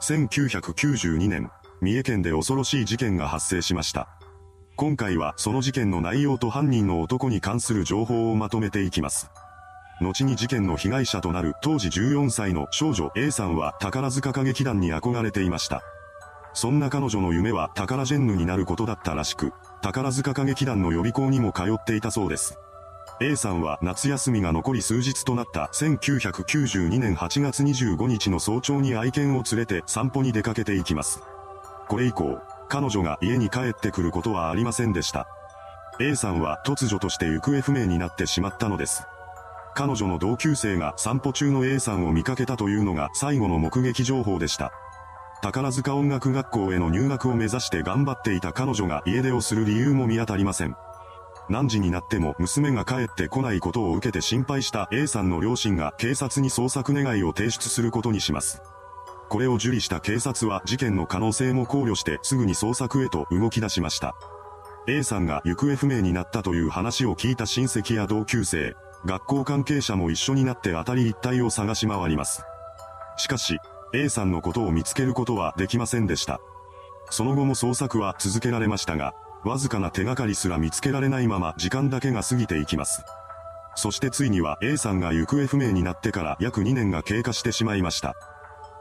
1992年、三重県で恐ろしい事件が発生しました。今回はその事件の内容と犯人の男に関する情報をまとめていきます。後に事件の被害者となる当時14歳の少女 A さんは宝塚歌劇団に憧れていました。そんな彼女の夢は宝ジェンヌになることだったらしく、宝塚歌劇団の予備校にも通っていたそうです。A さんは夏休みが残り数日となった1992年8月25日の早朝に愛犬を連れて散歩に出かけていきます。これ以降、彼女が家に帰ってくることはありませんでした。A さんは突如として行方不明になってしまったのです。彼女の同級生が散歩中の A さんを見かけたというのが最後の目撃情報でした。宝塚音楽学校への入学を目指して頑張っていた彼女が家出をする理由も見当たりません。何時になっても娘が帰ってこないことを受けて心配した A さんの両親が警察に捜索願いを提出することにします。これを受理した警察は事件の可能性も考慮してすぐに捜索へと動き出しました。A さんが行方不明になったという話を聞いた親戚や同級生、学校関係者も一緒になって当たり一帯を探し回ります。しかし、A さんのことを見つけることはできませんでした。その後も捜索は続けられましたが、わずかな手がかりすら見つけられないまま時間だけが過ぎていきます。そしてついには A さんが行方不明になってから約2年が経過してしまいました。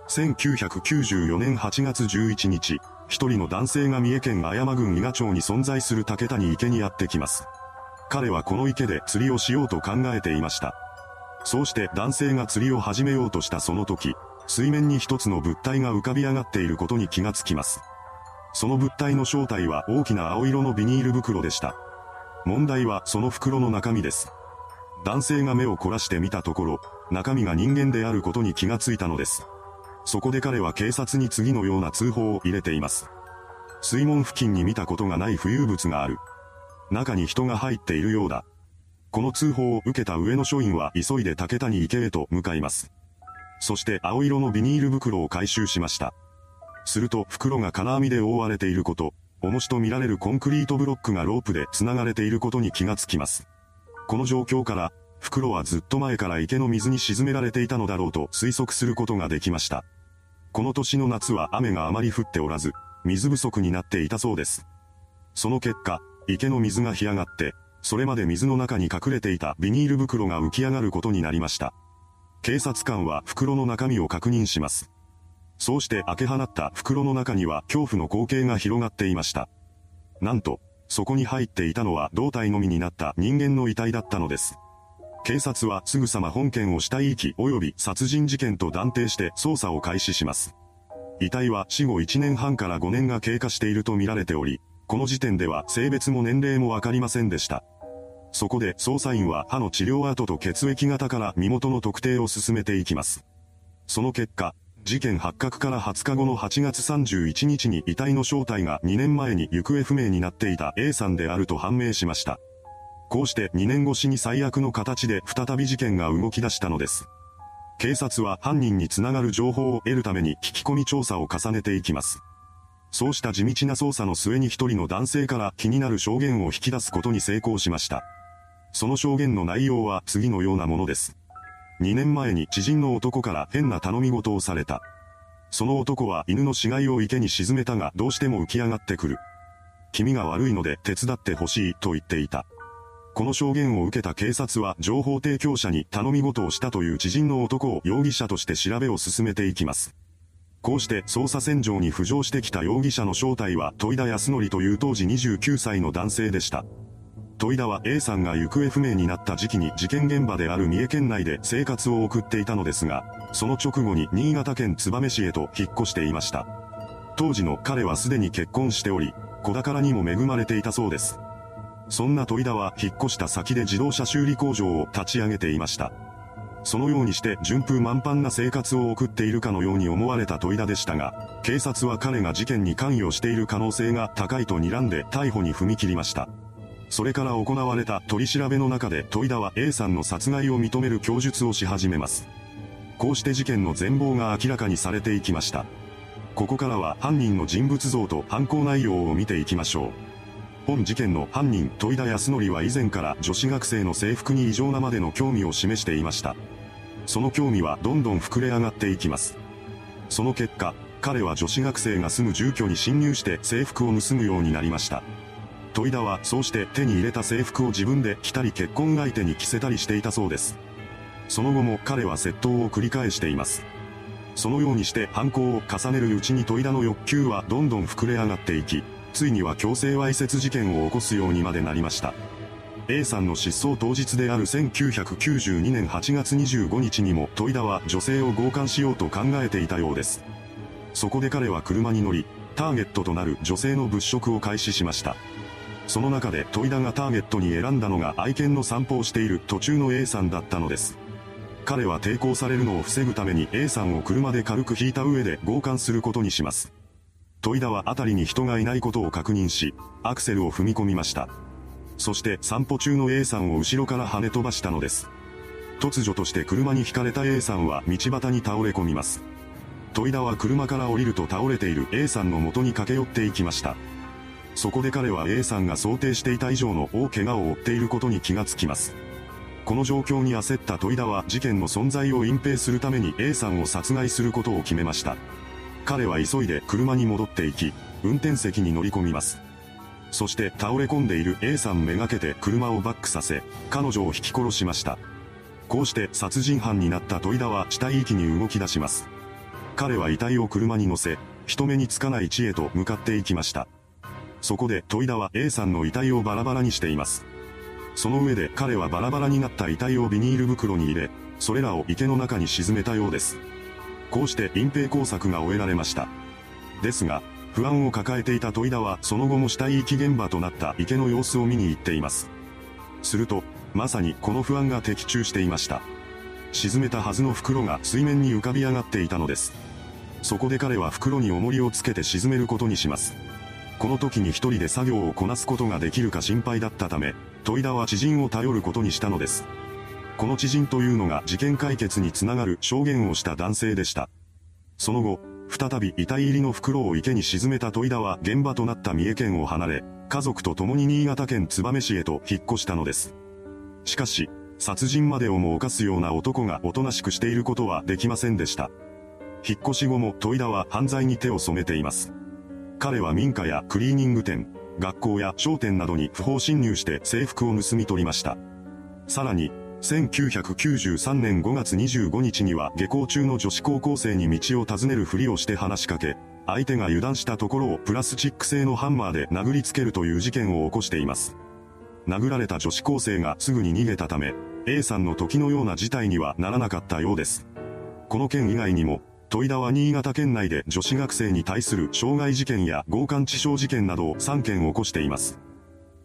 1994年8月11日、一人の男性が三重県綾山郡伊賀町に存在する竹谷池にやってきます。彼はこの池で釣りをしようと考えていました。そうして男性が釣りを始めようとしたその時、水面に一つの物体が浮かび上がっていることに気がつきます。その物体の正体は大きな青色のビニール袋でした。問題はその袋の中身です。男性が目を凝らしてみたところ、中身が人間であることに気がついたのです。そこで彼は警察に次のような通報を入れています。水門付近に見たことがない浮遊物がある。中に人が入っているようだ。この通報を受けた上野署員は急いで竹谷池へと向かいます。そして青色のビニール袋を回収しました。すると袋が金網で覆われていること、重しと見られるコンクリートブロックがロープで繋がれていることに気がつきます。この状況から、袋はずっと前から池の水に沈められていたのだろうと推測することができました。この年の夏は雨があまり降っておらず、水不足になっていたそうです。その結果、池の水が干上がって、それまで水の中に隠れていたビニール袋が浮き上がることになりました。警察官は袋の中身を確認します。そうして開け放った袋の中には恐怖の光景が広がっていました。なんと、そこに入っていたのは胴体のみになった人間の遺体だったのです。警察はすぐさま本件を死体遺棄及び殺人事件と断定して捜査を開始します。遺体は死後1年半から5年が経過していると見られており、この時点では性別も年齢もわかりませんでした。そこで捜査員は歯の治療跡と血液型から身元の特定を進めていきます。その結果、事件発覚から20日後の8月31日に遺体の正体が2年前に行方不明になっていた A さんであると判明しました。こうして2年越しに最悪の形で再び事件が動き出したのです。警察は犯人につながる情報を得るために聞き込み調査を重ねていきます。そうした地道な捜査の末に一人の男性から気になる証言を引き出すことに成功しました。その証言の内容は次のようなものです。2年前に知人の男から変な頼み事をされた。その男は犬の死骸を池に沈めたがどうしても浮き上がってくる。君が悪いので手伝ってほしいと言っていた。この証言を受けた警察は情報提供者に頼み事をしたという知人の男を容疑者として調べを進めていきます。こうして捜査線上に浮上してきた容疑者の正体は戸井田康則という当時29歳の男性でした。戸井田は A さんが行方不明になった時期に事件現場である三重県内で生活を送っていたのですが、その直後に新潟県燕市へと引っ越していました。当時の彼はすでに結婚しており、子宝にも恵まれていたそうです。そんな戸井田は引っ越した先で自動車修理工場を立ち上げていました。そのようにして順風満帆な生活を送っているかのように思われた戸井田でしたが、警察は彼が事件に関与している可能性が高いと睨んで逮捕に踏み切りました。それから行われた取り調べの中で戸井田は A さんの殺害を認める供述をし始めます。こうして事件の全貌が明らかにされていきました。ここからは犯人の人物像と犯行内容を見ていきましょう。本事件の犯人戸井田康則は以前から女子学生の制服に異常なまでの興味を示していました。その興味はどんどん膨れ上がっていきます。その結果、彼は女子学生が住む住居に侵入して制服を盗むようになりました。戸井田はそうして手に入れた制服を自分で着たり結婚相手に着せたりしていたそうです。その後も彼は窃盗を繰り返しています。そのようにして犯行を重ねるうちに戸井田の欲求はどんどん膨れ上がっていき、ついには強制わいせつ事件を起こすようにまでなりました。A さんの失踪当日である1992年8月25日にも戸井田は女性を強姦しようと考えていたようです。そこで彼は車に乗り、ターゲットとなる女性の物色を開始しました。その中で戸井田がターゲットに選んだのが愛犬の散歩をしている途中の A さんだったのです。彼は抵抗されるのを防ぐために A さんを車で軽く引いた上で強姦することにします。戸井田は辺りに人がいないことを確認し、アクセルを踏み込みました。そして散歩中の A さんを後ろから跳ね飛ばしたのです。突如として車に轢かれた A さんは道端に倒れ込みます。戸井田は車から降りると倒れている A さんの元に駆け寄っていきました。そこで彼は A さんが想定していた以上の大怪我を負っていることに気がつきます。この状況に焦った戸井田は事件の存在を隠蔽するために A さんを殺害することを決めました。彼は急いで車に戻っていき、運転席に乗り込みます。そして倒れ込んでいる A さんめがけて車をバックさせ、彼女を引き殺しました。こうして殺人犯になった戸井田は死体遺棄に動き出します。彼は遺体を車に乗せ、人目につかない地へと向かっていきました。そこで戸井田は A さんの遺体をバラバラにしています。その上で彼はバラバラになった遺体をビニール袋に入れ、それらを池の中に沈めたようです。こうして隠蔽工作が終えられました。ですが、不安を抱えていた戸井田はその後も死体遺棄現場となった池の様子を見に行っています。すると、まさにこの不安が的中していました。沈めたはずの袋が水面に浮かび上がっていたのです。そこで彼は袋に重りをつけて沈めることにします。この時に一人で作業をこなすことができるか心配だったため、戸井田は知人を頼ることにしたのです。この知人というのが事件解決につながる証言をした男性でした。その後、再び遺体入りの袋を池に沈めた戸井田は現場となった三重県を離れ、家族と共に新潟県燕市へと引っ越したのです。しかし、殺人までをも犯すような男がおとなしくしていることはできませんでした。引っ越し後も戸井田は犯罪に手を染めています。彼は民家やクリーニング店、学校や商店などに不法侵入して制服を盗み取りました。さらに、1993年5月25日には下校中の女子高校生に道を尋ねるふりをして話しかけ、相手が油断したところをプラスチック製のハンマーで殴りつけるという事件を起こしています。殴られた女子高生がすぐに逃げたため、A さんの時のような事態にはならなかったようです。この件以外にも、戸井田は新潟県内で女子学生に対する傷害事件や強姦致傷事件などを3件起こしています。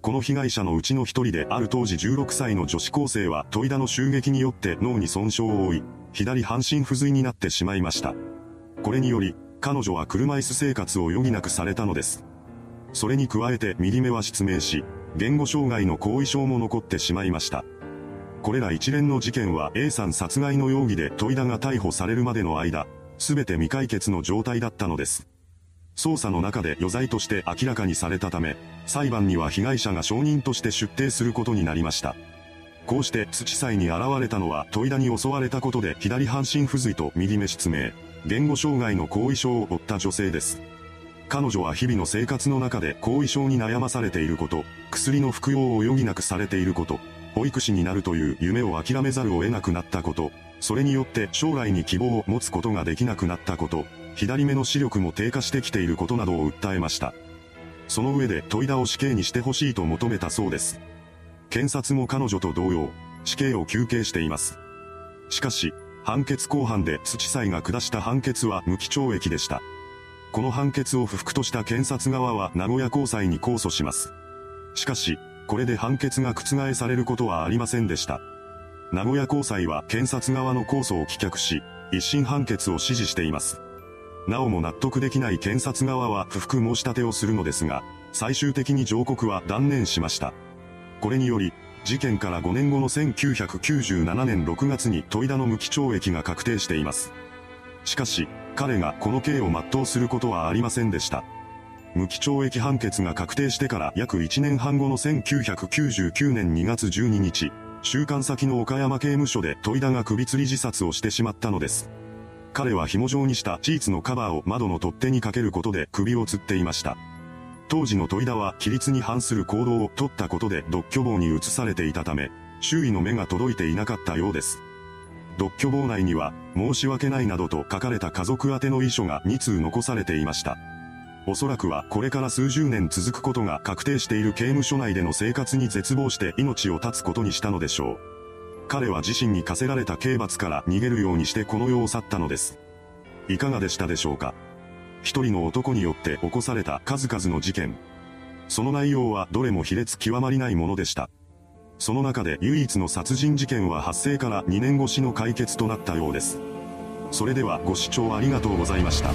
この被害者のうちの一人である当時16歳の女子高生は戸井田の襲撃によって脳に損傷を負い、左半身不随になってしまいました。これにより、彼女は車椅子生活を余儀なくされたのです。それに加えて右目は失明し、言語障害の後遺症も残ってしまいました。これら一連の事件は A さん殺害の容疑で戸井田が逮捕されるまでの間、すべて未解決の状態だったのです。捜査の中で余罪として明らかにされたため、裁判には被害者が証人として出廷することになりました。こうして土祭に現れたのは戸井田に襲われたことで左半身不随と右目失明、言語障害の後遺症を負った女性です。彼女は日々の生活の中で後遺症に悩まされていること、薬の服用を余儀なくされていること、保育士になるという夢を諦めざるを得なくなったこと、それによって将来に希望を持つことができなくなったこと、左目の視力も低下してきていることなどを訴えました。その上で問い田を死刑にしてほしいと求めたそうです。検察も彼女と同様、死刑を求刑しています。しかし、判決公判で土裁が下した判決は無期懲役でした。この判決を不服とした検察側は名古屋高裁に控訴します。しかし、これで判決が覆されることはありませんでした。名古屋高裁は検察側の控訴を棄却し、一審判決を支持しています。なおも納得できない検察側は不服申し立てをするのですが、最終的に上告は断念しました。これにより、事件から5年後の1997年6月に戸井田の無期懲役が確定しています。しかし、彼がこの刑を全うすることはありませんでした。無期懲役判決が確定してから約1年半後の1999年2月12日、収監先の岡山刑務所で戸井田が首吊り自殺をしてしまったのです。彼は紐状にしたチーツのカバーを窓の取っ手にかけることで首を吊っていました。当時の戸井田は規律に反する行動を取ったことで独居房に移されていたため、周囲の目が届いていなかったようです。独居房内には、申し訳ないなどと書かれた家族宛ての遺書が2通残されていました。おそらくはこれから数十年続くことが確定している刑務所内での生活に絶望して命を絶つことにしたのでしょう。彼は自身に課せられた刑罰から逃げるようにしてこの世を去ったのです。いかがでしたでしょうか？一人の男によって起こされた数々の事件。その内容はどれも卑劣極まりないものでした。その中で唯一の殺人事件は発生から2年越しの解決となったようです。それではご視聴ありがとうございました。